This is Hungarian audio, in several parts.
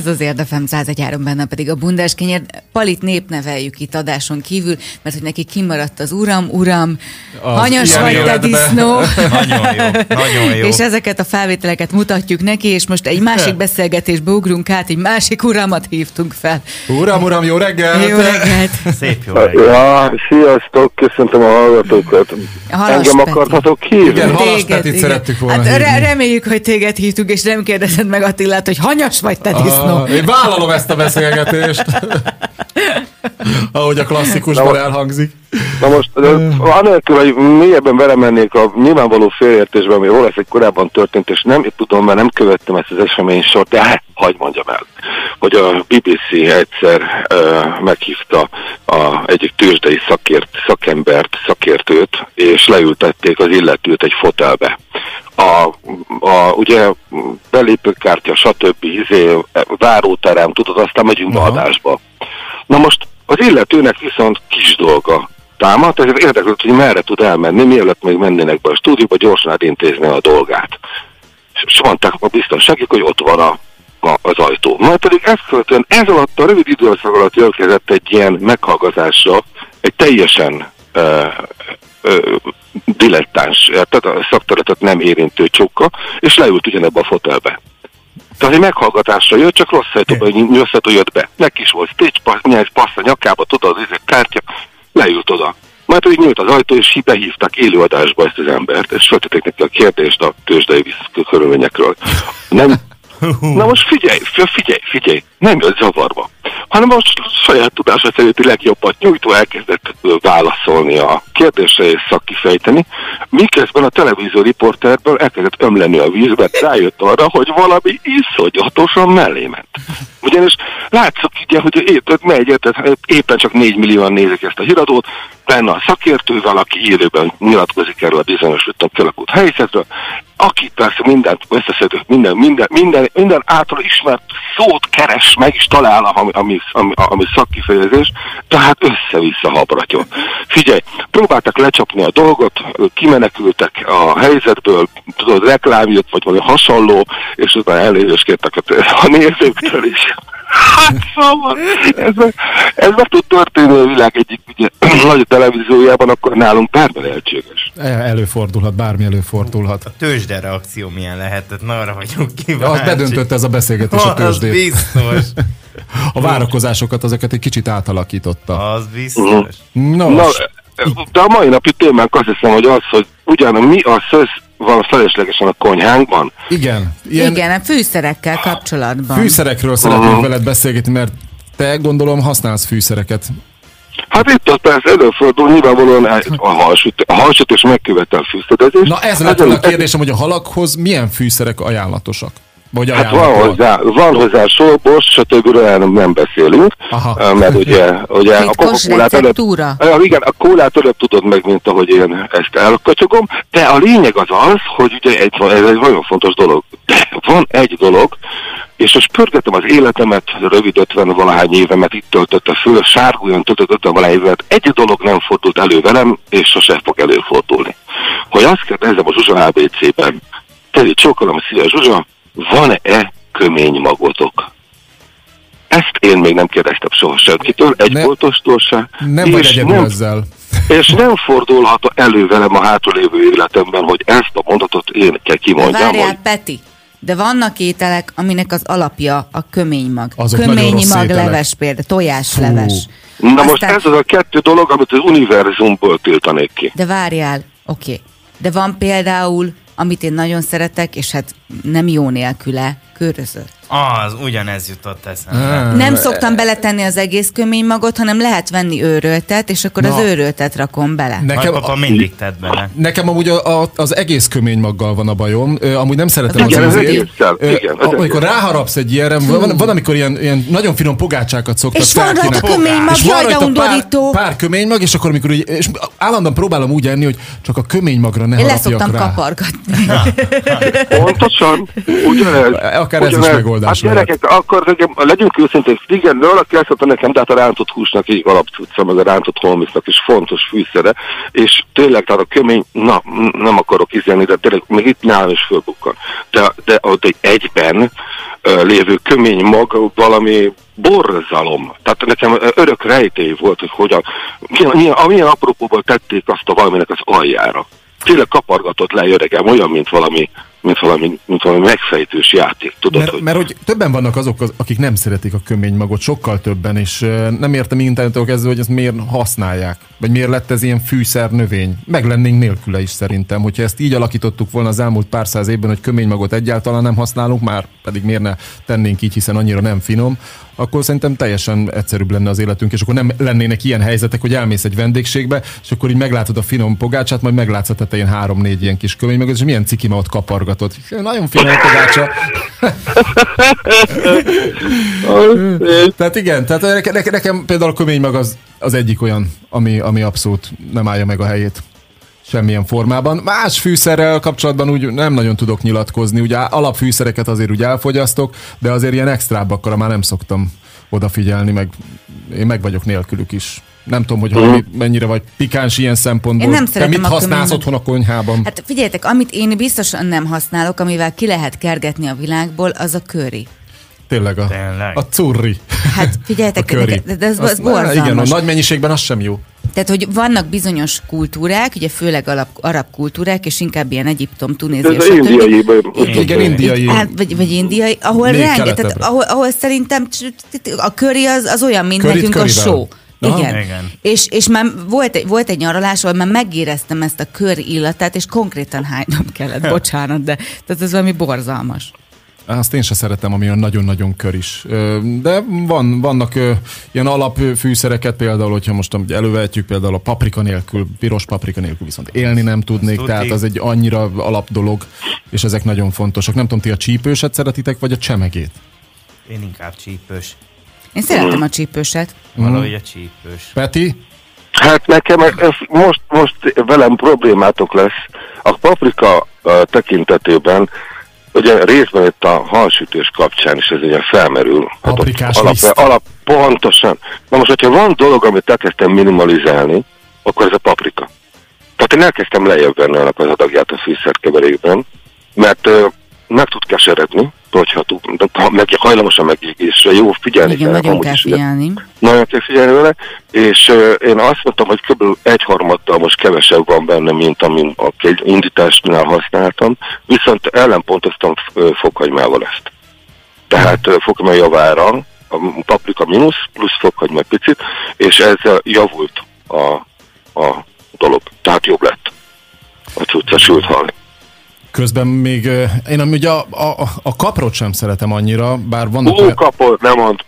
Ez az Érdefem 101 benne pedig a bundás kenyér. Palit népneveljük itt adáson kívül, mert hogy neki kimaradt az uram, uram, az hanyas vagy te disznó. nagyon jó, nagyon jó. És ezeket a felvételeket mutatjuk neki, és most egy másik beszélgetésbe ugrunk át, egy másik uramat hívtunk fel. Uram, uram, jó reggelt! Jó reggelt! Szép jó reggelt! Ja, sziasztok, köszöntöm a hallgatókat. Halas Engem Peti. akartatok hívni? Igen, Halas Téged, Petit igen. szerettük volna hát hívni. reméljük, hogy téged hívtuk, és nem kérdezed meg Attilát, hogy hanyas vagy te disznó. Ah, én vállalom ezt a beszélgetést. Ahogy a klasszikusban Na, elhangzik. Na most, anélkül, hogy mélyebben belemennék a nyilvánvaló félértésbe, ami róla egy korábban történt, és nem tudom, mert nem követtem ezt az esemény sort, de hát, hagyd mondjam el, hogy a BBC egyszer ö, meghívta a egyik tőzsdei szakért, szakembert, szakértőt, és leültették az illetőt egy fotelbe. A, a, ugye belépőkártya, stb. Izé, váróterem, tudod, aztán megyünk Aha. adásba. Na most az illetőnek viszont kis dolga támad, ezért érdeklődött, hogy merre tud elmenni, mielőtt még mennének be a stúdióba, gyorsan elintézni a dolgát. És mondták a biztonságik, hogy ott van a, a, az ajtó. Majd pedig ezt követően ez alatt a rövid időszak alatt érkezett egy ilyen meghallgatásra, egy teljesen dilettáns, tehát a szakterületet nem érintő csukka, és leült ugyanebbe a fotelbe. Tehát egy meghallgatásra jött, csak rossz ajtóba nyomszató jött be. Neki is volt stage pass, nyelv passz a nyakába, tudod, ez egy kártya, leült oda. Majd pedig nyílt az ajtó, és behívták élőadásba ezt az embert, és föltették neki a kérdést a tőzsdei körülményekről. Nem, Na most figyelj, fi- figyelj, figyelj, nem jött zavarba, hanem most saját tudása szerinti legjobbat nyújtó elkezdett válaszolni a kérdésre és szakkifejteni, miközben a televízió riporterből elkezdett ömleni a vízbe, rájött arra, hogy valami iszonyatosan mellé ment. Ugyanis látszott ugye, hogy épp, megy, tehát éppen csak 4 millióan nézik ezt a híradót, benne a szakértő, valaki élőben nyilatkozik erről a bizonyos kialakult helyzetről, aki persze mindent összeszedő, minden, minden, minden, minden által ismert szót keres, meg is talál, ami, ami, ami, ami szakkifejezés, tehát össze-vissza habratja. Figyelj, próbáltak lecsapni a dolgot, kimenekültek a helyzetből, tudod, reklám jött, vagy valami hasonló, és utána elnézést kértek a, nézőktől is. Hát szóval, ez, ez meg tud történni a világ egyik ugye, nagy televíziójában, akkor nálunk bármi lehetséges. E- Előfordulhat, bármi előfordulhat. A tőzsde reakció milyen lehetett, na arra vagyunk kíváncsi. Ja, az bedöntötte ez a beszélgetés a Az tőzsdét. biztos. A várakozásokat azokat egy kicsit átalakította. Az biztos. No, Na, de a mai napi témánk azt hiszem, hogy az, hogy ugyan mi a szösz van feleslegesen a konyhánkban, igen. Ilyen Igen, a fűszerekkel kapcsolatban. fűszerekről szeretnék veled beszélgetni, mert te gondolom használsz fűszereket. Hát itt az persze előfordul, nyilvánvalóan a halsüt, a halsütés megkövetel fűszerezés. Na ez lett volna a kérdésem, hogy a halakhoz milyen fűszerek ajánlatosak? Vagy Hát van hozzá, van hozzá sóbos, stb. nem, nem beszélünk, Aha. Mert ugye, ugye a Titkos Coca-Colát előbb, igen, a kólát előbb tudod meg, mint ahogy én ezt elkacsogom, de a lényeg az az, hogy ugye egy, ez egy nagyon fontos dolog. De van egy dolog, és most pörgetem az életemet, rövid 50 valahány évemet itt töltötte föl, sárguljon töltött 50 valahány évemet, egy dolog nem fordult elő velem, és sose fog előfordulni. Hogy azt kérdezem a Zsuzsa ABC-ben, Teli csókolom, szia Zsuzsa, van-e kömény magotok? Ezt én még nem kérdeztem soha senkitől, egy Ne- boltostól se. Nem vagy egyedül nem, ezzel. és nem fordulhat elő velem a hátralévő életemben, hogy ezt a mondatot én kell kimondjam, Várjál, hogy Peti, de vannak ételek, aminek az alapja a köménymag. Azok nagyon Köményi mag ételek. leves például, tojásleves. Na most ez az a kettő dolog, amit az univerzumból tiltanék ki. De várjál, oké. Okay. De van például, amit én nagyon szeretek, és hát nem jó nélküle, körözött. Az, ugyanez jutott eszembe. Ah. Nem szoktam beletenni az egész köménymagot, hanem lehet venni őröltet, és akkor Na. az őröltet rakom bele. Nekem, Nagypapa mindig tett bele. Nekem amúgy a, a, az egész köménymaggal van a bajom. Amúgy nem szeretem Igen, az egésszel, Ö, igen, ez Amikor ráharapsz egy ilyenre, van, van amikor ilyen, ilyen nagyon finom pogácsákat szoktak És van rajta És van jaj, de rajta pár, undorító. pár köménymag, és akkor amikor így, és állandóan próbálom úgy enni, hogy csak a köménymagra ne Én harapjak rá. kapargatni. Pontosan, ugyanez. A akár ez is megoldás hát gyerekek, akkor igen, legyünk őszinték, igen, de valaki azt mondta nekem, de hát a rántott húsnak így alapcucca, meg a rántott holmisznak is fontos fűszere, és tényleg, tehát a kömény, na, nem akarok izelni, de tényleg még itt nálam is fölbukkan. De, de ott egy egyben lévő kömény mag valami borzalom. Tehát nekem örök rejtély volt, hogy hogyan, milyen, milyen, milyen apropóból tették azt a valaminek az aljára. Tényleg kapargatott le öregem, olyan, mint valami, mint valami, mint valami megfejtős játék. Tudod, Mert, hogy... mert hogy többen vannak azok, az- akik nem szeretik a köménymagot, sokkal többen, és nem értem internetől kezdve, hogy ezt miért használják, vagy miért lett ez ilyen fűszer növény. Meg lennénk nélküle is szerintem, hogyha ezt így alakítottuk volna az elmúlt pár száz évben, hogy köménymagot egyáltalán nem használunk, már pedig miért ne tennénk így, hiszen annyira nem finom, akkor szerintem teljesen egyszerűbb lenne az életünk, és akkor nem lennének ilyen helyzetek, hogy elmész egy vendégségbe, és akkor így meglátod a finom pogácsát, majd meglátsz a tetején három-négy ilyen kis köménymagot, és milyen ciki, ott kapargatod. Nagyon finom a pogácsa. Tehát igen, tehát nekem, nekem, például a kömény mag az, az egyik olyan, ami, ami abszolút nem állja meg a helyét semmilyen formában. Más fűszerrel kapcsolatban úgy nem nagyon tudok nyilatkozni, ugye alapfűszereket azért úgy elfogyasztok, de azért ilyen extrábbakra már nem szoktam odafigyelni, meg én meg vagyok nélkülük is. Nem tudom, hogy uh mennyire vagy pikáns ilyen szempontból. Én nem Te szeretem mit a használsz köménymet. otthon a konyhában? Hát figyeljetek, amit én biztosan nem használok, amivel ki lehet kergetni a világból, az a curry. Tényleg a, Tényleg? a curry. Hát figyeljetek, A curry. de- de ez- Azt- ez borzalmas. Igen, a nagy mennyiségben az sem jó. Tehát, hogy vannak bizonyos kultúrák, ugye főleg alap, arab kultúrák, és inkább ilyen Egyiptom, Tunézia, Ez az indiai... Igen, indiai. Hát, vagy, vagy indiai, ahol rengeteg, ahol, ahol szerintem a köri az, az olyan, mint nekünk a só. Aha. Igen. Igen. És, és már volt egy, volt egy nyaralás, ahol már megéreztem ezt a kör illatát, és konkrétan hánynom kellett, bocsánat, de tehát ez valami borzalmas. Azt én se szeretem, ami olyan nagyon-nagyon kör is. De van, vannak ilyen alapfűszereket, például, hogyha most elővehetjük, például a paprika nélkül, piros paprika nélkül viszont élni nem tudnék, tehát az egy annyira alap dolog, és ezek nagyon fontosak. Nem tudom, ti a csípőset szeretitek, vagy a csemegét? Én inkább csípős. Én szeretem a csípőset. Valahogy a csípős. Peti? Hát nekem ez most, most velem problémátok lesz. A paprika uh, tekintetében, ugye részben itt a halsütés kapcsán is ez ugye felmerül. Hát Paprikás alap, liszt. alap, pontosan. Na most, hogyha van dolog, amit elkezdtem minimalizálni, akkor ez a paprika. Tehát én elkezdtem lejjebb venni annak az adagját a fűszerkeverékben, mert uh, meg tud keseredni, ha meg, hajlamosan megégésre, jó figyelni Igen, kell, nagyon kell is, figyelni. Nagyon kell figyelni vele, és uh, én azt mondtam, hogy kb. egyharmaddal most kevesebb van benne, mint amin a indításnál használtam, viszont ellenpontoztam uh, fokhagymával ezt. Tehát uh, fokhagyma javára, a paprika mínusz, plusz fokhagyma picit, és ezzel javult a, a dolog. Tehát jobb lett a cucca sült hal. Közben még, én amúgy a, a, a kaprot sem szeretem annyira, bár vannak Ó, olyan, kapott, nem mond.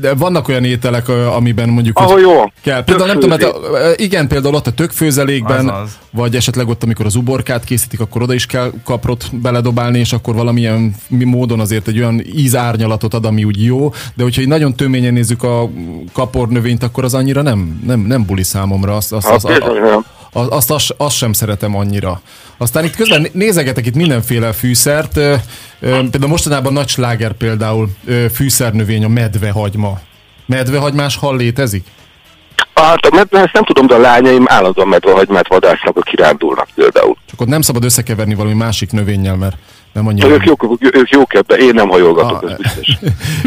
De vannak olyan ételek, amiben mondjuk... Ahol jó. Kell. Például nem tudom, hát, igen, például ott a tökfőzelékben, Azaz. vagy esetleg ott, amikor az uborkát készítik, akkor oda is kell kaprot beledobálni, és akkor valamilyen mi- módon azért egy olyan ízárnyalatot ad, ami úgy jó, de hogyha így nagyon töményen nézzük a kapornövényt, akkor az annyira nem, nem, nem buli számomra. Azt, azt, Hát azt, bizony, nem. Azt, azt, azt, sem szeretem annyira. Aztán itt közben né- nézegetek itt mindenféle fűszert, például mostanában nagy sláger például fűszernövény a medvehagyma. Medvehagymás hal létezik? Hát, mert ezt nem tudom, de a lányaim állandóan medvehagymát vadásznak, a kirándulnak például. Csak ott nem szabad összekeverni valami másik növényel, mert nem annyira... Ők jók, ők jók ebbe, én nem hajolgatok, Ah, ez biztos.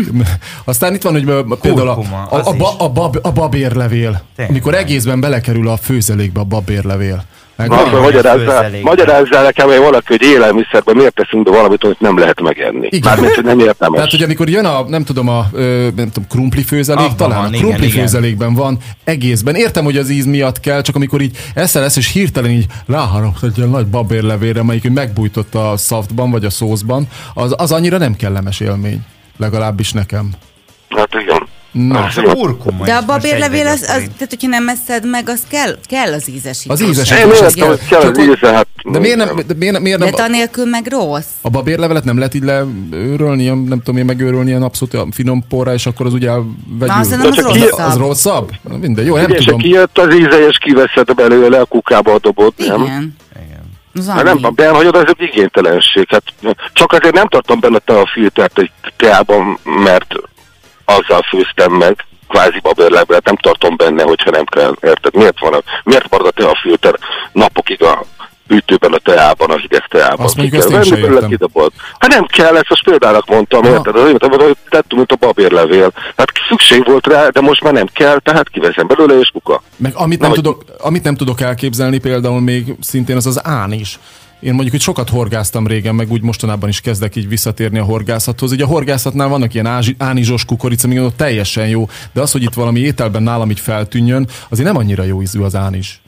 Aztán itt van, hogy például a, Kurkuma, a, a, is. a, bab, a babérlevél. Tényleg. Amikor egészben belekerül a főzelékbe a babérlevél. Akkor magyarázzál, magyarázzál nekem, hogy valaki, hogy élelmiszerben miért teszünk be valamit, amit nem lehet megenni. Igen. Mármint, hogy nem értelmes. Tehát, hogy amikor jön a, nem tudom, a nem tudom, krumpli főzelék, Abban talán van, a igen, krumpli igen. főzelékben van egészben. Értem, hogy az íz miatt kell, csak amikor így eszel lesz, és hirtelen így ráharapsz egy ilyen nagy babérlevére, amelyik megbújtott a szaftban, vagy a szószban, az, az annyira nem kellemes élmény. Legalábbis nekem. Hát igen. Na, a kurkuma De a babérlevél, az, az, tehát hogyha nem eszed meg, az kell, kell az ízesítés. Az ízesítés. Értem, hogy kell az íze, hát... De miért nem, de miért, miért De nem anélkül meg rossz. a babérlevelet nem lehet így leőrölni, nem tudom én megőrölni ilyen abszolút finom porra, és akkor az ugye elvegyül. Na, az az, rosszabb. az rosszabb? Na, mindegy, jó, nem és tudom. kijött az íze, és kiveszed belőle, a kukába dobod, nem? Igen. Az Hát nem, benhagyod, az egy igénytelenség. Hát csak azért nem tartom benne te a filtert egy teában, mert azzal főztem meg, kvázi babérlekbe, hát nem tartom benne, hogyha nem kell. Érted? Miért van a, miért marad a teafilter napokig a hűtőben, a teában, a hideg teában? Azt mondjuk, ezt én sem értem. Hát nem kell, ezt most példának mondtam, Aha. érted? Az olyan, hogy tettünk, mint a babérlevél. Hát szükség volt rá, de most már nem kell, tehát kiveszem belőle, és kuka. Meg amit nem, Vagy- tudok, amit nem tudok elképzelni például még szintén az az án is. Én mondjuk, hogy sokat horgáztam régen, meg úgy mostanában is kezdek így visszatérni a horgászathoz. Ugye a horgászatnál vannak ilyen ázsi, ánizsos kukorica, még ott teljesen jó, de az, hogy itt valami ételben nálam így feltűnjön, azért nem annyira jó ízű az ánizs.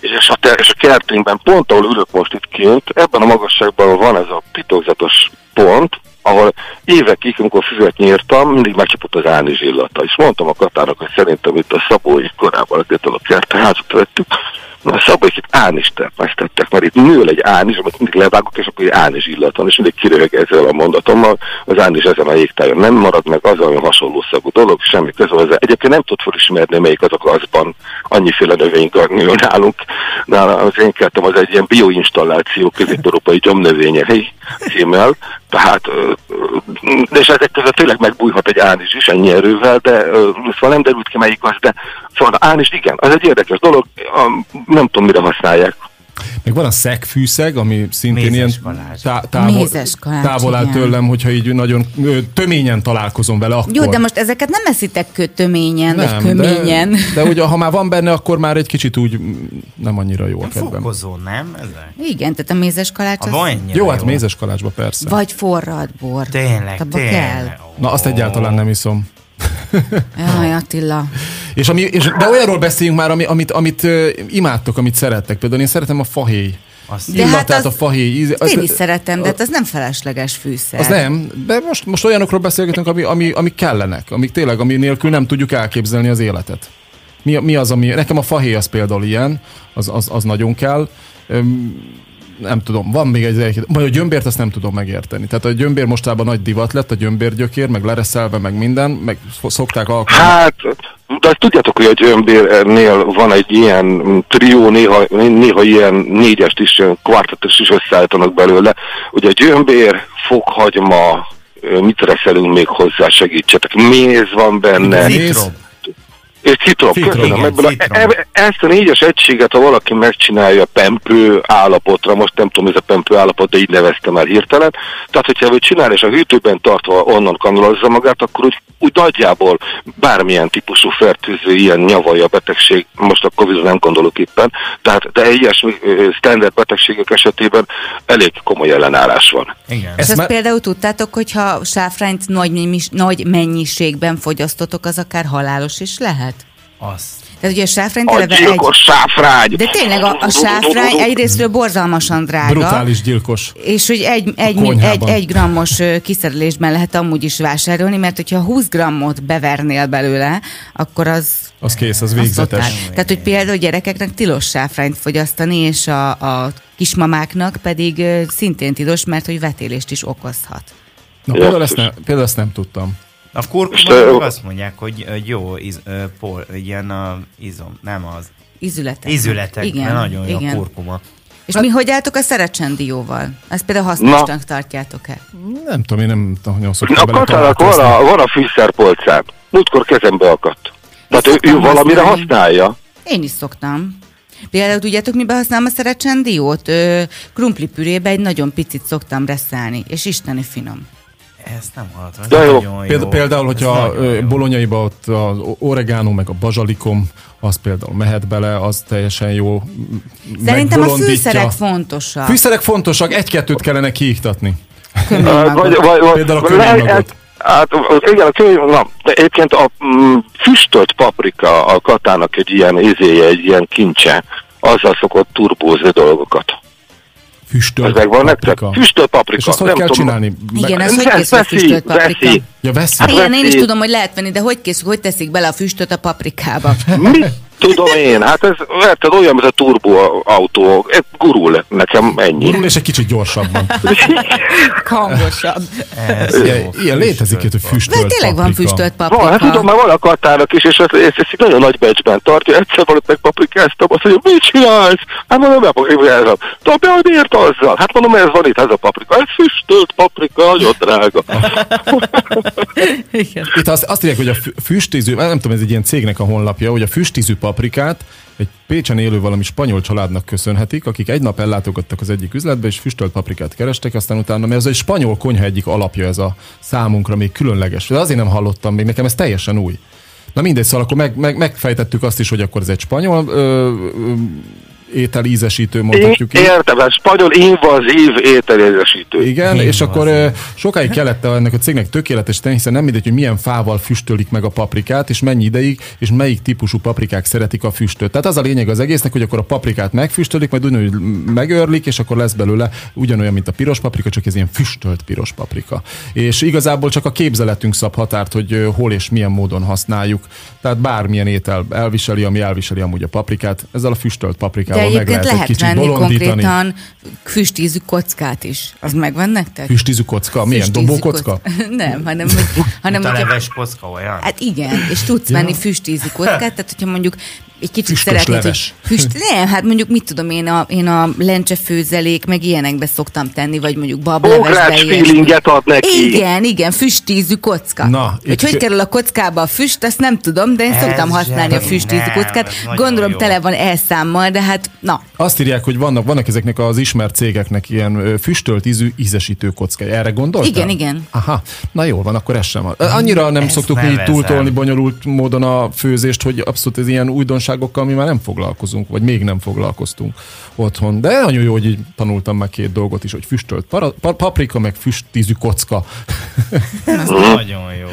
és a, te- és a kertünkben, pont ahol ülök most itt kint, ebben a magasságban van ez a titokzatos pont, ahol évekig, amikor füvet nyírtam, mindig megcsapott az ánizs illata. És mondtam a Katának, hogy szerintem itt a Szabói korábban akitől a kertházat vettük, Na, a Szabóik itt ánizs termesztettek, mert itt nő egy ánizs, amit mindig levágok, és akkor egy ánizs illat van, és mindig kiröhög ezzel a mondatommal, az ánizs ezen a jégtájon nem marad meg, az olyan hasonló szagú dolog, semmi köze hozzá. Egyébként nem tud felismerni, melyik az a gazban, annyiféle növény nő nálunk. Nála az én kertem az egy ilyen bioinstalláció közép-európai gyomnövényei címmel, tehát, és ezek között tényleg megbújhat egy ánizs is ennyi erővel, de szóval nem derült ki melyik az, de szóval ánizs igen, az egy érdekes dolog, nem tudom mire használják. Meg van a szegfűszeg, ami szintén Mézes ilyen tá- távol, Mézes kalács, távol áll igen. tőlem, hogyha így nagyon ö, töményen találkozom vele, akkor. Jó, de most ezeket nem eszitek kötöményen, vagy nem, köményen. De, de ugye, ha már van benne, akkor már egy kicsit úgy nem annyira jó a kedvem. Fokozó, nem? Ezek? Igen, tehát a mézes kalács az... van Jó, hát mézes kalácsba persze. Vagy forrad bor. Tényleg, Abba kell. tényleg. Na, azt egyáltalán nem iszom. Jaj, Attila. És ami, és, de olyanról beszéljünk már, ami, amit, amit ö, imádtok, amit szerettek. Például én szeretem a fahéj. Azt De hát az- a fahéj íze. Azt én is szeretem, de hát az nem felesleges fűszer. Az nem, de most, most olyanokról beszélgetünk, ami, ami, ami kellenek, amik tényleg, ami nélkül nem tudjuk elképzelni az életet. Mi, mi az, ami... Nekem a fahéj az például ilyen, az, az, az nagyon kell. Öm, nem tudom, van még egy Majd a gyömbért azt nem tudom megérteni. Tehát a gyömbér mostában nagy divat lett, a gyömbérgyökér, meg lereszelve, meg minden, meg szokták alkalmazni. Hát, de azt tudjátok, hogy a gyömbérnél van egy ilyen trió, néha, néha ilyen négyest is, kvartetos is összeállítanak belőle. Ugye a gyömbér, fokhagyma, mit reszelünk még hozzá, segítsetek. Méz van benne. Méz. Citrom. És citrom, Citrom, köszönöm. igen, Ebből a, citrom. e, ezt a négyes egységet, ha valaki megcsinálja pempő állapotra, most nem tudom, ez a pempő állapot, de így neveztem már hirtelen. Tehát, hogyha ő csinál, és a hűtőben tartva onnan kanalazza magát, akkor úgy, úgy nagyjából bármilyen típusú fertőző, ilyen nyavaja betegség, most a covid nem gondolok éppen, tehát, de ilyesmi ö, standard betegségek esetében elég komoly ellenállás van. Igen. Ezt azt már- például tudtátok, hogy ha sáfrányt nagy, nagy mennyiségben fogyasztotok, az akár halálos is lehet? Azt. Tehát ugye a sáfrányt A eleve egy... gyilkos sáfrány! De tényleg a, a sáfrány egyrésztről borzalmasan drága. Brutális gyilkos. És hogy egy, egy, egy, egy grammos kiszerelésben lehet amúgy is vásárolni, mert hogyha 20 grammot bevernél belőle, akkor az Az kész, az az végzetes. totál. Tehát, hogy például gyerekeknek tilos sáfrányt fogyasztani, és a, a kismamáknak pedig szintén tilos, mert hogy vetélést is okozhat. Na, például, ezt ne, például ezt nem tudtam. A meg azt mondják, hogy jó íz, ö, por, ilyen a izom, nem az. Ízületek. Ízületek, igen, mert nagyon jó a igen. kurkuma. És mi hogy álltok a szerecsendióval? Ezt például hasznosnak tartjátok-e? Nem tudom, én nem nagyon szoktam bele Katának van a, van a fűszerpolcán. Múltkor kezembe akadt. Tehát ő, ő valamire használja. Én is szoktam. Például tudjátok, miben használom a szerecsendiót? Krumplipürébe egy nagyon picit szoktam reszelni, és isteni finom. Ezt nem hallottam. ez De jó. nagyon Például, például hogyha jó. bolonyaiba ott az oregano meg a bazsalikom, az például mehet bele, az teljesen jó. Szerintem a fűszerek fontosak. Fűszerek fontosak, egy-kettőt kellene kiiktatni. Kömény Hát, vagy, vagy, vagy, Például a kőmagot. hát- Hát igen, a kő, na, de egyébként a mm, füstölt paprika a katának egy ilyen izéje, egy ilyen kincse, azzal szokott turbózni dolgokat. Füstölt Ez megvan nektek? paprika. Füstölt paprika. És azt hogy nem kell tudom. csinálni? Igen, Meg- ez hogy készül füstölt paprika? veszi. Ja, veszi. Hát igen, én is tudom, hogy lehet venni, de hogy készül, hogy teszik bele a füstöt a paprikába? Mi? tudom én, hát ez érted, olyan, mint a turbo autó, ez gurul nekem ennyi. Gurul és egy kicsit gyorsabban. Hangosabb. Ez Ilyen, jó, ilyen létezik itt, hogy füstölt De tényleg van paprika. füstölt Van, hát tudom, paprika. már valaki adtának is, és ezt, ezt, ezt nagyon nagy becsben tartja. Egyszer valahogy megpaprikáztam, azt mondja, mit csinálsz? Hát mondom, megpaprikázom. Dobja, hogy miért azzal? Hát mondom, ez van itt, ez a paprika. Ez füstölt paprika, nagyon drága. Igen. Itt azt, azt írják, hogy a fü- füstízű, nem tudom, ez egy ilyen cégnek a honlapja, hogy a füstízű paprikát egy Pécsen élő valami spanyol családnak köszönhetik, akik egy nap ellátogattak az egyik üzletbe, és füstölt paprikát kerestek, aztán utána, mert ez egy spanyol konyha egyik alapja ez a számunkra még különleges. De azért nem hallottam még, nekem ez teljesen új. Na mindegy, szóval akkor meg, meg, megfejtettük azt is, hogy akkor ez egy spanyol ö, ö, étel ízesítő, mondhatjuk így. Értem, ez spanyol invazív ételézesítő. Igen, Én és akkor sokáig kellett ennek a cégnek tökéletesíteni, hiszen nem mindegy, hogy milyen fával füstölik meg a paprikát, és mennyi ideig, és melyik típusú paprikák szeretik a füstöt. Tehát az a lényeg az egésznek, hogy akkor a paprikát megfüstölik, majd ugyanúgy megörlik, és akkor lesz belőle ugyanolyan, mint a piros paprika, csak ez ilyen füstölt piros paprika. És igazából csak a képzeletünk szab határt, hogy hol és milyen módon használjuk. Tehát bármilyen étel elviseli, ami elviseli amúgy a paprikát, ezzel a füstölt De paprikával meg egyébként lehet egy lehet kicsit venni bolondítani. konkrétan füstízű kockát is. Az megvan nektek? Füstízű kocka? Milyen? Füstízű Dobókocka? kock- Nem, hanem, hogy, hanem a leves kocka olyan? Hát igen, és tudsz Ja. venni füstízű kockát, tehát hogyha mondjuk egy kicsit Füstös szeretnéd, leves. hogy füst, nem, hát mondjuk mit tudom én a, én a lencsefőzelék, meg ilyenekbe szoktam tenni, vagy mondjuk bablevesbe. Feelinget ad neki. Igen, igen, füstízű kocka. Na, hogy itt hogy ke- kerül a kockába a füst, azt nem tudom, de én Ez szoktam használni a füstízű nem, kockát. Gondolom jó. tele van elszámmal, de hát na. Azt írják, hogy vannak, vannak ezeknek az ismert cégeknek ilyen füstölt ízű ízesítő kockái. Erre gondoltál? Igen, igen. Aha, na jó van, akkor ez sem van. Annyira nem Ezt szoktuk nevezem. túltolni bonyolult módon a főzést, hogy abszolút ez ilyen újdonságokkal mi már nem foglalkozunk, vagy még nem foglalkoztunk otthon. De nagyon jó, hogy így tanultam meg két dolgot is, hogy füstölt para, pa, paprika, meg füstízű kocka. Ez nagyon jó.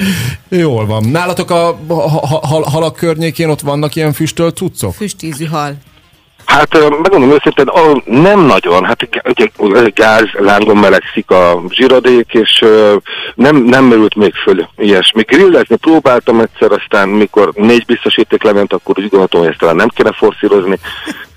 Jól van. Nálatok a ha, ha, hal, halak környékén ott vannak ilyen füstölt cuccok? Füstízű hal. Hát megmondom őszintén, nem nagyon. Hát ugye, gáz lángon melegszik a zsiradék, és nem, nem merült még föl ilyesmi. Grillezni próbáltam egyszer, aztán mikor négy biztosíték lement, akkor úgy gondoltam, hogy ezt talán nem kéne forszírozni,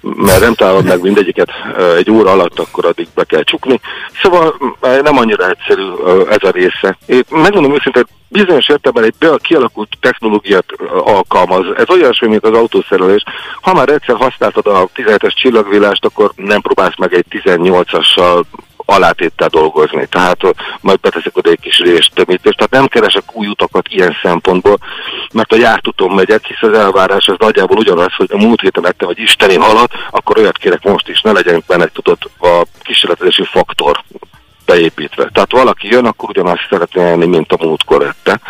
mert nem találod meg mindegyiket egy óra alatt, akkor addig be kell csukni. Szóval nem annyira egyszerű ez a része. Én megmondom őszintén, bizonyos értelemben egy be kialakult technológiát alkalmaz. Ez olyasmi, mint az autószerelés. Ha már egyszer használtad a 17-es csillagvillást, akkor nem próbálsz meg egy 18-assal alátéttel dolgozni. Tehát majd beteszek oda egy kis rést, tömítést. Tehát nem keresek új utakat ilyen szempontból, mert a jártuton megyek, hisz az elvárás az nagyjából ugyanaz, hogy a múlt héten ettem egy isteni halat, akkor olyat kérek most is, ne legyen benne tudott a kísérletezési faktor beépítve. Tehát valaki jön, akkor ugyanazt szeretné enni, mint a múltkor ette.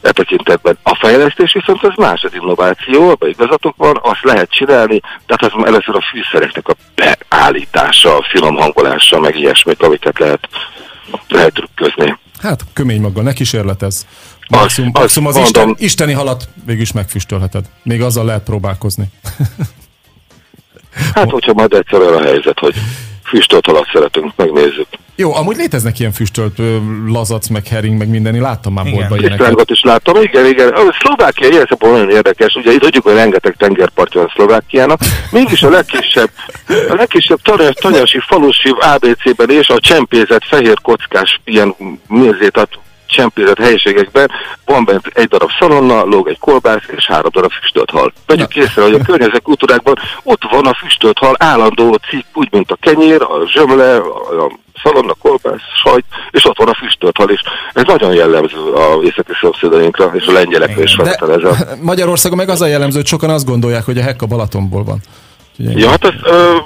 E tekintetben. A fejlesztés viszont az más, az innováció, abban igazatok van, azt lehet csinálni, tehát az először a fűszereknek a beállítása, a finom hangolása, meg ilyesmik, amiket lehet, lehet trükközni. Hát kömény maggal, ne kísérletez. Az- Maximum, az maximum az mondom. Isten, isteni halat végül is megfüstölheted. Még azzal lehet próbálkozni. Hát, hogyha majd egyszer olyan a helyzet, hogy füstölt halat szeretünk, megnézzük. Jó, amúgy léteznek ilyen füstölt lazac, meg hering, meg mindenni. Láttam már boltban ilyeneket. Tisztángot is láttam, igen, igen. A Szlovákia ilyen szempontból nagyon érdekes, ugye itt tudjuk, hogy rengeteg tengerpartja van Szlovákiának, mégis a legkisebb, a legkisebb tanyas, tanyasi falusi ABC-ben és a csempézett fehér kockás ilyen mérzétat csempézett helyiségekben van bent egy darab szalonna, lóg egy kolbász és három darab füstölt hal. Vegyük észre, hogy a környezet kultúrákban ott van a füstölt hal állandó cikk, úgy, mint a kenyér, a zsömle, a a szalonna, kolbász, sajt, és ott van a füstölt hal is. Ez nagyon jellemző a északi szomszédainkra, és a lengyelekre is feltételezem. Magyarországon meg az a jellemző, hogy sokan azt gondolják, hogy a hekk a Balatonból van. Úgyhogy Ja, hát az, ö,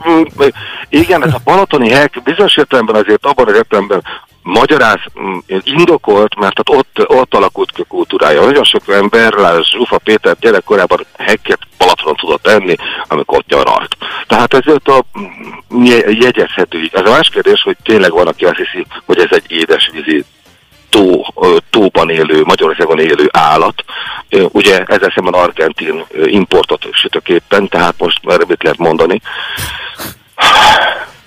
igen, ez a balatoni hek bizonyos értelemben azért abban az értelemben magyaráz, m, indokolt, mert hát ott, ott alakult ki a kultúrája. Nagyon sok ember, lásd, Zsufa Péter gyerekkorában hekket Balatonon tudott enni, amikor ott nyaralt. Tehát ezért a m, je- jegyezhető. Ez a más kérdés, hogy tényleg van, aki azt hiszi, hogy ez egy édesvízi tó, tóban élő, Magyarországon élő állat. Ugye ezzel szemben argentin importot sütök éppen, tehát most már mit lehet mondani.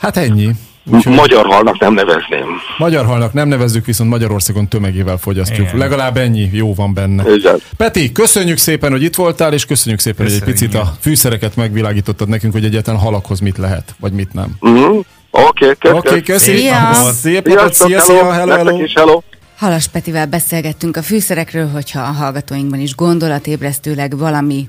Hát ennyi. Úgyhogy... Magyar halnak nem nevezném. Magyar halnak nem nevezzük, viszont Magyarországon tömegével fogyasztjuk. Igen. Legalább ennyi jó van benne. Igen. Peti, köszönjük szépen, hogy itt voltál, és köszönjük szépen, köszönjük. hogy egy picit a fűszereket megvilágítottad nekünk, hogy egyáltalán halakhoz mit lehet, vagy mit nem. Mm-hmm. Oké, okay, okay, köszi. Szia. Szép napot, szia, szia, hello, hello. Is, hello. Halas Petivel beszélgettünk a fűszerekről, hogyha a hallgatóinkban is gondolatébresztőleg valami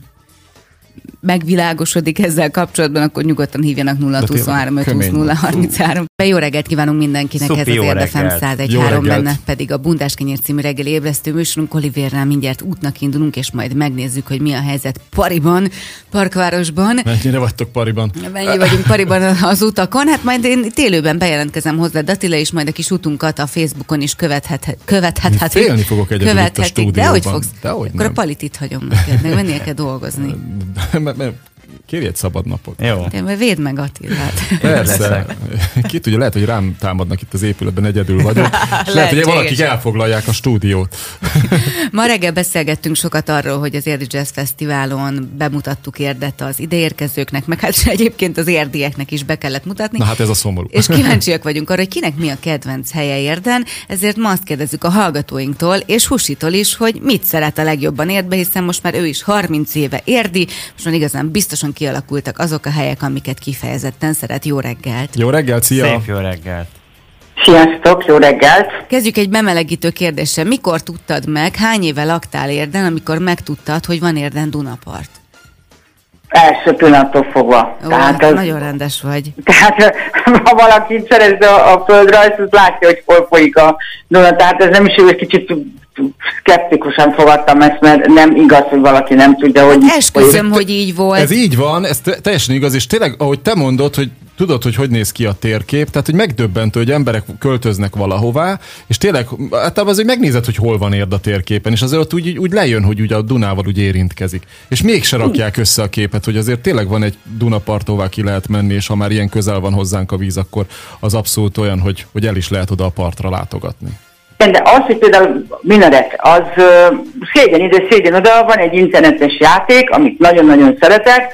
megvilágosodik ezzel kapcsolatban, akkor nyugodtan hívjanak 0 23 0 33. Jó reggelt kívánunk mindenkinek, Szupi, ez az Érdefem 101 benne pedig a Bundás Kenyér című reggeli ébresztő műsorunk. Olivérrel mindjárt útnak indulunk, és majd megnézzük, hogy mi a helyzet Pariban, Parkvárosban. Mennyire vagytok Pariban? Mennyi vagyunk Pariban az utakon? Hát majd én télőben bejelentkezem hozzá Attila, és majd a kis utunkat a Facebookon is követhet, követhet. Félni fogok egyedül követhetik, de hogy fogsz? Dehogy Akkor nem. a palitit hagyom neked, meg mennie kell dolgozni. 没没。Kérj egy szabad napot. Jó. Te védd meg Attilát. Persze. Ki tudja, lehet, hogy rám támadnak itt az épületben, egyedül vagyok. És lehet, hogy valakik elfoglalják a stúdiót. Ma reggel beszélgettünk sokat arról, hogy az Érdi Jazz Fesztiválon bemutattuk érdet az ideérkezőknek, meg hát egyébként az érdieknek is be kellett mutatni. Na hát ez a szomorú. És kíváncsiak vagyunk arra, hogy kinek mi a kedvenc helye érden, ezért ma azt kérdezzük a hallgatóinktól, és Husitól is, hogy mit szeret a legjobban érdbe, hiszen most már ő is 30 éve érdi, most már igazán biztosan kialakultak azok a helyek, amiket kifejezetten szeret. Jó reggelt! Jó reggelt, szia! Szép jó reggelt! Sziasztok, jó reggelt! Kezdjük egy bemelegítő kérdéssel. Mikor tudtad meg, hány éve laktál Érden, amikor megtudtad, hogy van Érden Dunapart? Első pillanattól fogva. Ó, tehát az, nagyon rendes vagy. Tehát ha valaki szerezd a, a földrajzt, az látja, hogy hol folyik a Duna. Tehát ez nem is egy kicsit szkeptikusan fogadtam ezt, mert nem igaz, hogy valaki nem tudja, hogy... Esküszöm, hogy így volt. Ez így van, ez teljesen igaz, és tényleg, ahogy te mondod, hogy tudod, hogy hogy néz ki a térkép, tehát hogy megdöbbentő, hogy emberek költöznek valahová, és tényleg, hát azért megnézed, hogy hol van érd a térképen, és azért ott úgy, úgy lejön, hogy ugye a Dunával úgy érintkezik. És mégse rakják össze a képet, hogy azért tényleg van egy Dunapart, hová ki lehet menni, és ha már ilyen közel van hozzánk a víz, akkor az abszolút olyan, hogy, hogy el is lehet oda a partra látogatni. De az, hogy például minaret, az uh, szégyen ide, szégyen oda, van egy internetes játék, amit nagyon-nagyon szeretek,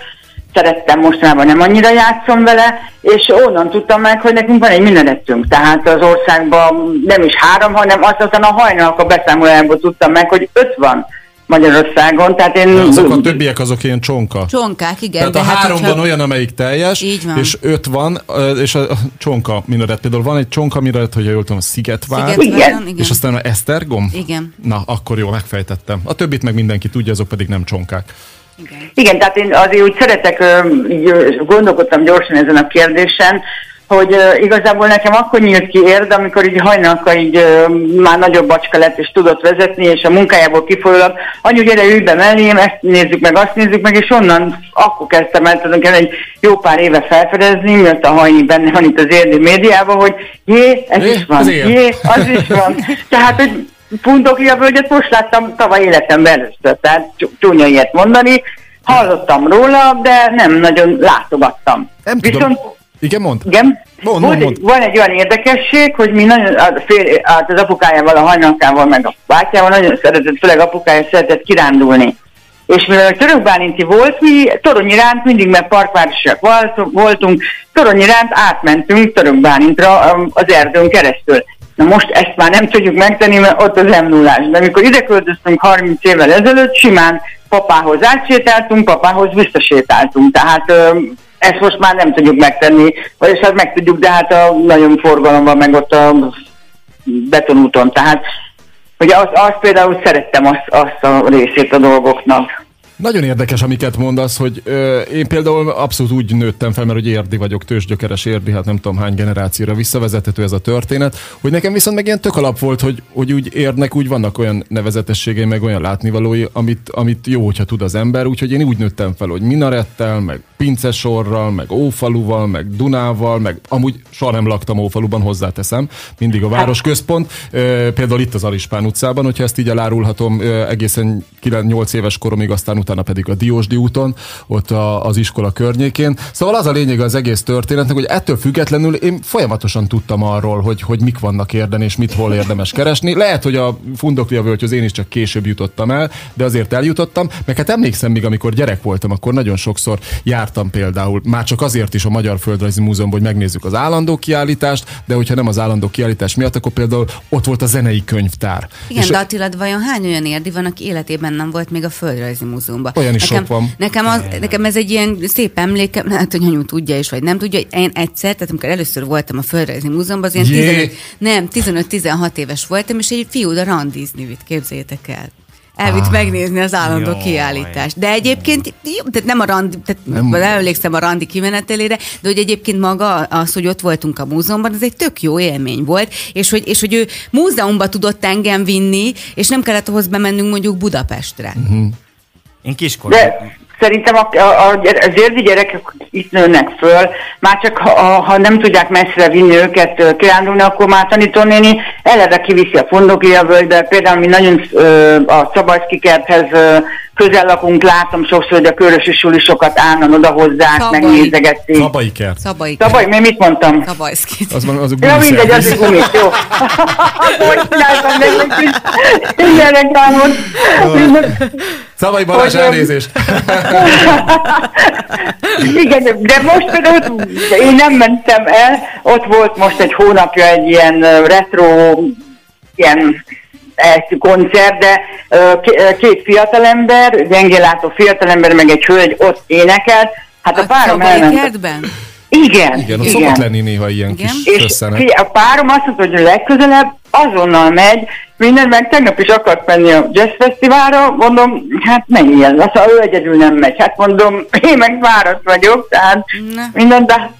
szerettem, mostanában nem annyira játszom vele, és onnan tudtam meg, hogy nekünk van egy minarettünk. Tehát az országban nem is három, hanem azt aztán a hajnalak a beszámolójából tudtam meg, hogy öt van. Magyarországon. Tehát én... De azok a többiek azok ilyen csonka. Csonkák, igen. Tehát a hát, három van olyan, amelyik teljes, és öt van, és a csonka minaret. Például van egy csonka minaret, hogy jól tudom, a Szigetvár, igen. igen. és aztán a Esztergom. Igen. Na, akkor jó, megfejtettem. A többit meg mindenki tudja, azok pedig nem csonkák. Igen. Igen, tehát én azért úgy szeretek, így gondolkodtam gyorsan ezen a kérdésen, hogy uh, igazából nekem akkor nyílt ki érd, amikor így hajnalka így uh, már nagyobb bacska lett és tudott vezetni, és a munkájából kifolyólag, anyu gyere ülj be mellém, ezt nézzük meg, azt nézzük meg, és onnan akkor kezdtem el tudom egy jó pár éve felfedezni, miatt a hajni benne van itt az érdi médiában, hogy jé, ez é, is van, jé, az is van. Tehát, hogy Pundoklia völgyet most láttam tavaly életemben először, tehát csúnya ilyet mondani, hallottam róla, de nem nagyon látogattam. Nem Viszont tudom igen, mond. Igen. Mond, mond, mond. Van egy olyan érdekesség, hogy mi nagyon, fél, hát az apukájával, a hajnalkával, meg a bátyával nagyon szeretett, főleg apukája szeretett kirándulni. És mivel Török Bálinti volt, mi torony iránt mindig, mert parkvárosak voltunk, torony iránt átmentünk Török Bálintra az erdőn keresztül. Na most ezt már nem tudjuk megtenni, mert ott az m 0 De amikor ide költöztünk 30 évvel ezelőtt, simán papához átsétáltunk, papához visszasétáltunk. Tehát ezt most már nem tudjuk megtenni, vagyis hát meg tudjuk, de hát a nagyon forgalomban, meg ott a betonúton. Tehát, hogy azt, azt például szerettem azt, azt a részét a dolgoknak. Nagyon érdekes, amiket mondasz, hogy ö, én például abszolút úgy nőttem fel, mert hogy érdi vagyok, tőzsgyökeres érdi, hát nem tudom hány generációra visszavezethető ez a történet, hogy nekem viszont meg ilyen tök alap volt, hogy, hogy úgy érdnek, úgy vannak olyan nevezetességei, meg olyan látnivalói, amit, amit jó, hogyha tud az ember, úgyhogy én úgy nőttem fel, hogy minarettel, meg pincesorral, meg ófaluval, meg Dunával, meg amúgy soha nem laktam ófaluban, hozzáteszem, mindig a városközpont, például itt az Alispán utcában, hogyha ezt így elárulhatom, egészen 9-8 éves koromig, aztán utána pedig a Diósdi úton, ott a, az iskola környékén. Szóval az a lényeg az egész történetnek, hogy ettől függetlenül én folyamatosan tudtam arról, hogy, hogy mik vannak érden és mit hol érdemes keresni. Lehet, hogy a fundoklia az én is csak később jutottam el, de azért eljutottam, meg hát emlékszem még, amikor gyerek voltam, akkor nagyon sokszor járt jártam például, már csak azért is a Magyar Földrajzi Múzeumban, hogy megnézzük az állandó kiállítást, de hogyha nem az állandó kiállítás miatt, akkor például ott volt a zenei könyvtár. Igen, és de Attila, vajon hány olyan érdi van, aki életében nem volt még a Földrajzi Múzeumban? Olyan is nekem, sok van. Nekem, az, nekem ez egy ilyen szép emléke, hát hogy anyu tudja is, vagy nem tudja, hogy én egyszer, tehát amikor először voltam a Földrajzi Múzeumban, az ilyen 15, nem, 15-16 éves voltam, és egy fiú a randizni vitt, képzeljétek el elvitt ah, megnézni az állandó jó, kiállítást. De egyébként, tehát nem a randi, tehát nem. emlékszem a randi kimenetelére, de hogy egyébként maga az, hogy ott voltunk a múzeumban, ez egy tök jó élmény volt, és hogy, és hogy ő múzeumba tudott engem vinni, és nem kellett ahhoz bemennünk mondjuk Budapestre. Uh-huh. Én kiskorú. De szerintem a, a, az érdi gyerekek itt nőnek föl, már csak ha, ha nem tudják messzire vinni őket kirándulni, akkor már tanítónéni eleve kiviszi a Fondoklia völgybe, például mi nagyon a Szabajszki kerthez közel lakunk, látom sokszor, hogy a körösi sulisokat állnan oda hozzák, Szabai. megnézegették. Szabai kert. Szabai kert. Szabai, mi mit mondtam? Szabajszki. Az, van, az a ja, mindegy, az a gumit, jó. Hogy csináltam is ilyen reklámot. Szabai Balázs, elnézést. Igen, de most például én nem mentem el, ott volt most egy hónapja egy ilyen retro ilyen egy koncert, de két fiatalember, gyengélátó fiatalember, meg egy hölgy ott énekelt. Hát a, a párom elment. Kertben? Igen. Igen, ott szokott lenni néha ilyen igen. kis És a párom azt mondta, hogy legközelebb azonnal megy, minden, meg tegnap is akart menni a jazz fesztiválra, mondom, hát menjen, az, ő egyedül nem megy. Hát mondom, én meg várat vagyok, tehát ne. minden, de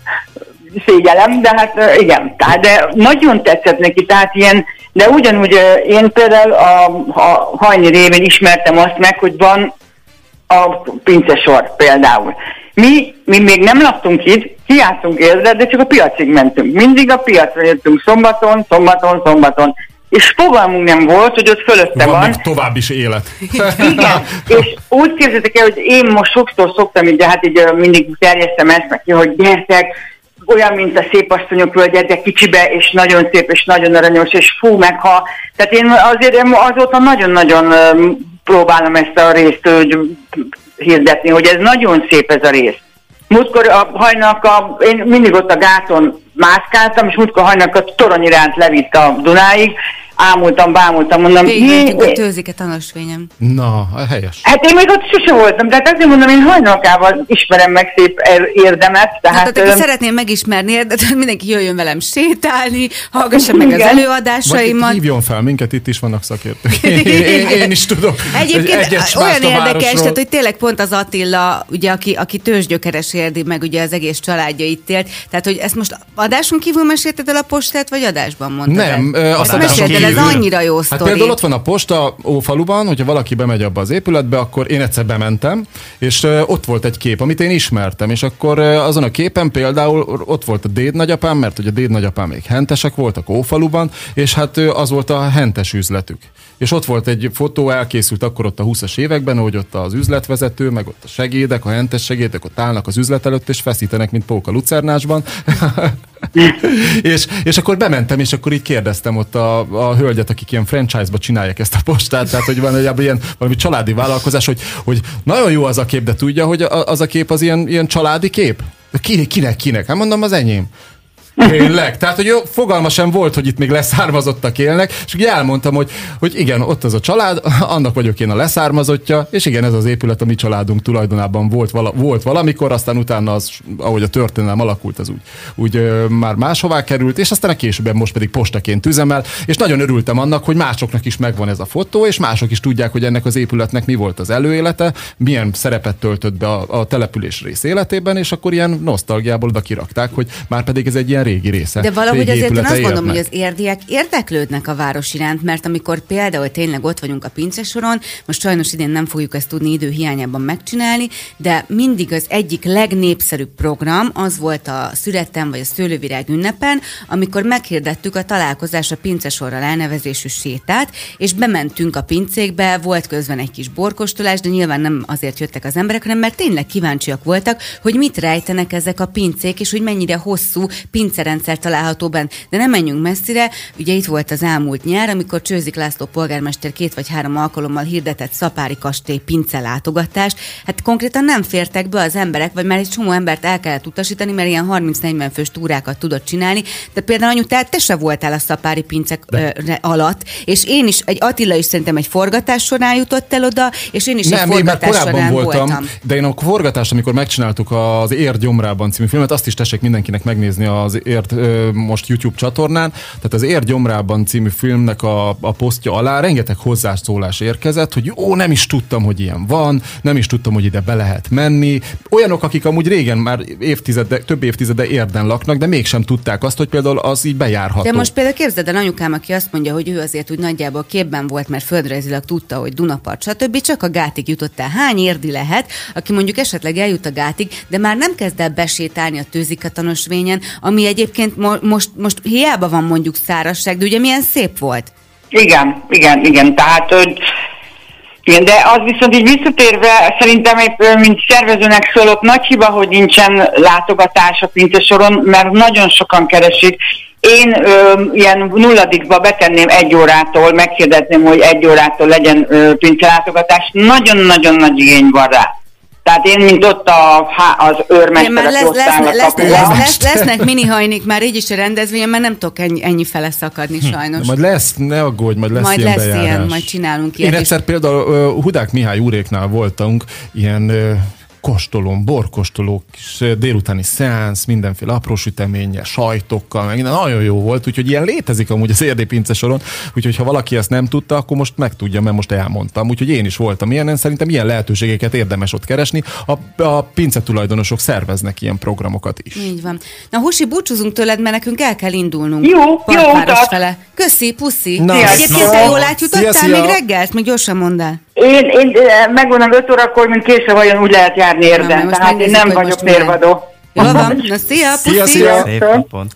szégyelem, de hát igen, tehát, de nagyon tetszett neki, tehát ilyen de ugyanúgy én például a, a hajni révén ismertem azt meg, hogy van a pincesor például. Mi, mi még nem laktunk itt, kiálltunk érde, de csak a piacig mentünk. Mindig a piacra jöttünk szombaton, szombaton, szombaton. És fogalmunk nem volt, hogy ott fölötte van. van. tovább is élet. Igen, és úgy képzeljétek el, hogy én most sokszor szoktam, így, de hát így mindig terjesztem ezt neki, hogy gyertek, olyan, mint a szép asszonyok völgye, de kicsibe, és nagyon szép, és nagyon aranyos, és fú, meg ha... Tehát én azért azóta nagyon-nagyon próbálom ezt a részt hogy hirdetni, hogy ez nagyon szép ez a rész. Múltkor a hajnak, én mindig ott a gáton mászkáltam, és múltkor hajnak a torony iránt levitt a Dunáig, ámultam, bámultam, mondom. Végig a tőziket a nasvényem. Na, helyes. Hát én még ott sose voltam, tehát azért mondom, én hajnalkával ismerem meg szép érdemet. Tehát, hát, tehát aki szeretném megismerni érdemet, mindenki jöjjön velem sétálni, hallgassa meg az előadásaimat. hívjon fel minket, itt is vannak szakértők. Én, én, én is tudok. Egyébként olyan érdekes, tehát hogy tényleg pont az Attila, ugye, aki, aki tőzsgyökeres érdi, meg ugye az egész családja itt élt. Tehát, hogy ezt most adáson kívül mesélted el a postát, vagy adásban mondtad? Nem, azt adáson kívül ez annyira jó hát sztori. Hát például ott van a posta Ófaluban, hogyha valaki bemegy abba az épületbe, akkor én egyszer bementem, és ott volt egy kép, amit én ismertem, és akkor azon a képen például ott volt a déd nagyapám, mert ugye a déd nagyapám még hentesek voltak Ófaluban, és hát az volt a hentes üzletük. És ott volt egy fotó, elkészült akkor ott a 20-as években, hogy ott az üzletvezető, meg ott a segédek, a hentes segédek ott állnak az üzlet előtt, és feszítenek, mint póka lucernásban. és, és akkor bementem, és akkor így kérdeztem ott a, a hölgyet, akik ilyen franchise-ba csinálják ezt a postát, tehát hogy van egy ilyen valami családi vállalkozás, hogy, hogy nagyon jó az a kép, de tudja, hogy az a kép az ilyen, ilyen családi kép? Kinek, kinek, kinek? Hát mondom, az enyém. Tényleg. Tehát, hogy fogalma sem volt, hogy itt még leszármazottak élnek, és ugye elmondtam, hogy, hogy igen, ott az a család, annak vagyok én a leszármazottja, és igen, ez az épület a mi családunk tulajdonában volt, vala, volt valamikor, aztán utána az, ahogy a történelem alakult, az úgy, úgy ö, már máshová került, és aztán a későbben most pedig postaként üzemel, és nagyon örültem annak, hogy másoknak is megvan ez a fotó, és mások is tudják, hogy ennek az épületnek mi volt az előélete, milyen szerepet töltött be a, a település rész életében, és akkor ilyen nosztalgiából oda kirakták, hogy már pedig ez egy ilyen régi része. De valahogy azért én azt gondolom, hogy az érdiek érdeklődnek a város iránt, mert amikor például tényleg ott vagyunk a pincesoron, most sajnos idén nem fogjuk ezt tudni idő hiányában megcsinálni, de mindig az egyik legnépszerűbb program az volt a születtem vagy a szőlővirág ünnepen, amikor meghirdettük a találkozás a pincesorral elnevezésű sétát, és bementünk a pincékbe, volt közben egy kis borkostolás, de nyilván nem azért jöttek az emberek, hanem mert tényleg kíváncsiak voltak, hogy mit rejtenek ezek a pincék, és hogy mennyire hosszú pinc pincerendszer található benne. De nem menjünk messzire, ugye itt volt az elmúlt nyár, amikor Csőzik László polgármester két vagy három alkalommal hirdetett Szapári kastély pince látogatást. Hát konkrétan nem fértek be az emberek, vagy már egy csomó embert el kellett utasítani, mert ilyen 30-40 fős túrákat tudott csinálni. De például anyu, tehát te se voltál a Szapári pincek de. alatt, és én is, egy Attila is szerintem egy forgatás során jutott el oda, és én is nem, egy forgatás során voltam, voltam. De én a forgatás, amikor megcsináltuk az Ér gyomrában című filmet, azt is tessék mindenkinek megnézni az Ért most YouTube csatornán. Tehát az Ér gyomrában című filmnek a, a posztja alá rengeteg hozzászólás érkezett, hogy ó, nem is tudtam, hogy ilyen van, nem is tudtam, hogy ide be lehet menni. Olyanok, akik amúgy régen már évtizede, több évtizede érden laknak, de mégsem tudták azt, hogy például az így bejárható. De most például képzeld el anyukám, aki azt mondja, hogy ő azért úgy nagyjából képben volt, mert földrajzilag tudta, hogy Dunapart, stb. Csak a gátig jutott el. Hány érdi lehet, aki mondjuk esetleg eljut a gátig, de már nem kezd el besétálni a tőzikatanosvényen, ami egyébként mo- most, most hiába van mondjuk szárasság, de ugye milyen szép volt. Igen, igen, igen. Tehát, hogy igen, de az viszont így visszatérve, szerintem épp, mint szervezőnek szólok, nagy hiba, hogy nincsen látogatás a pincesoron, mert nagyon sokan keresik. Én ö, ilyen nulladikba betenném egy órától, megkérdezném, hogy egy órától legyen ö, pincelátogatás. Nagyon-nagyon nagy igény van rá. Tehát én, mint ott a, az őrmester, lesz, lesz, lesz, lesz, lesz, lesznek mini hajnik már így is a rendezvényen, mert nem tudok ennyi, ennyi fele szakadni hm. sajnos. De majd lesz, ne aggódj, majd lesz majd ilyen lesz bejárás. ilyen, majd csinálunk ilyet. Én egyszer is. például uh, Hudák Mihály úréknál voltunk, ilyen uh, kóstolom, borkóstoló, kis délutáni szeánsz, mindenféle apró süteménye, sajtokkal, meg minden nagyon jó volt, úgyhogy ilyen létezik amúgy az pince soron, úgyhogy ha valaki ezt nem tudta, akkor most megtudja, mert most elmondtam. Úgyhogy én is voltam ilyen, szerintem ilyen lehetőségeket érdemes ott keresni. A, a pince tulajdonosok szerveznek ilyen programokat is. Így van. Na, Husi, búcsúzunk tőled, mert nekünk el kell indulnunk. Jó, jó fele. Köszi, puszi. Na, Egyébként jól átjutottál még reggelt? Még gyorsan mondd el. Én, én megmondom 5 órakor, mint késő vajon úgy lehet járni érden. Tehát én nem vagyok mérvadó. Jó van, na szia, puszi! Szia, szia! Szép napot.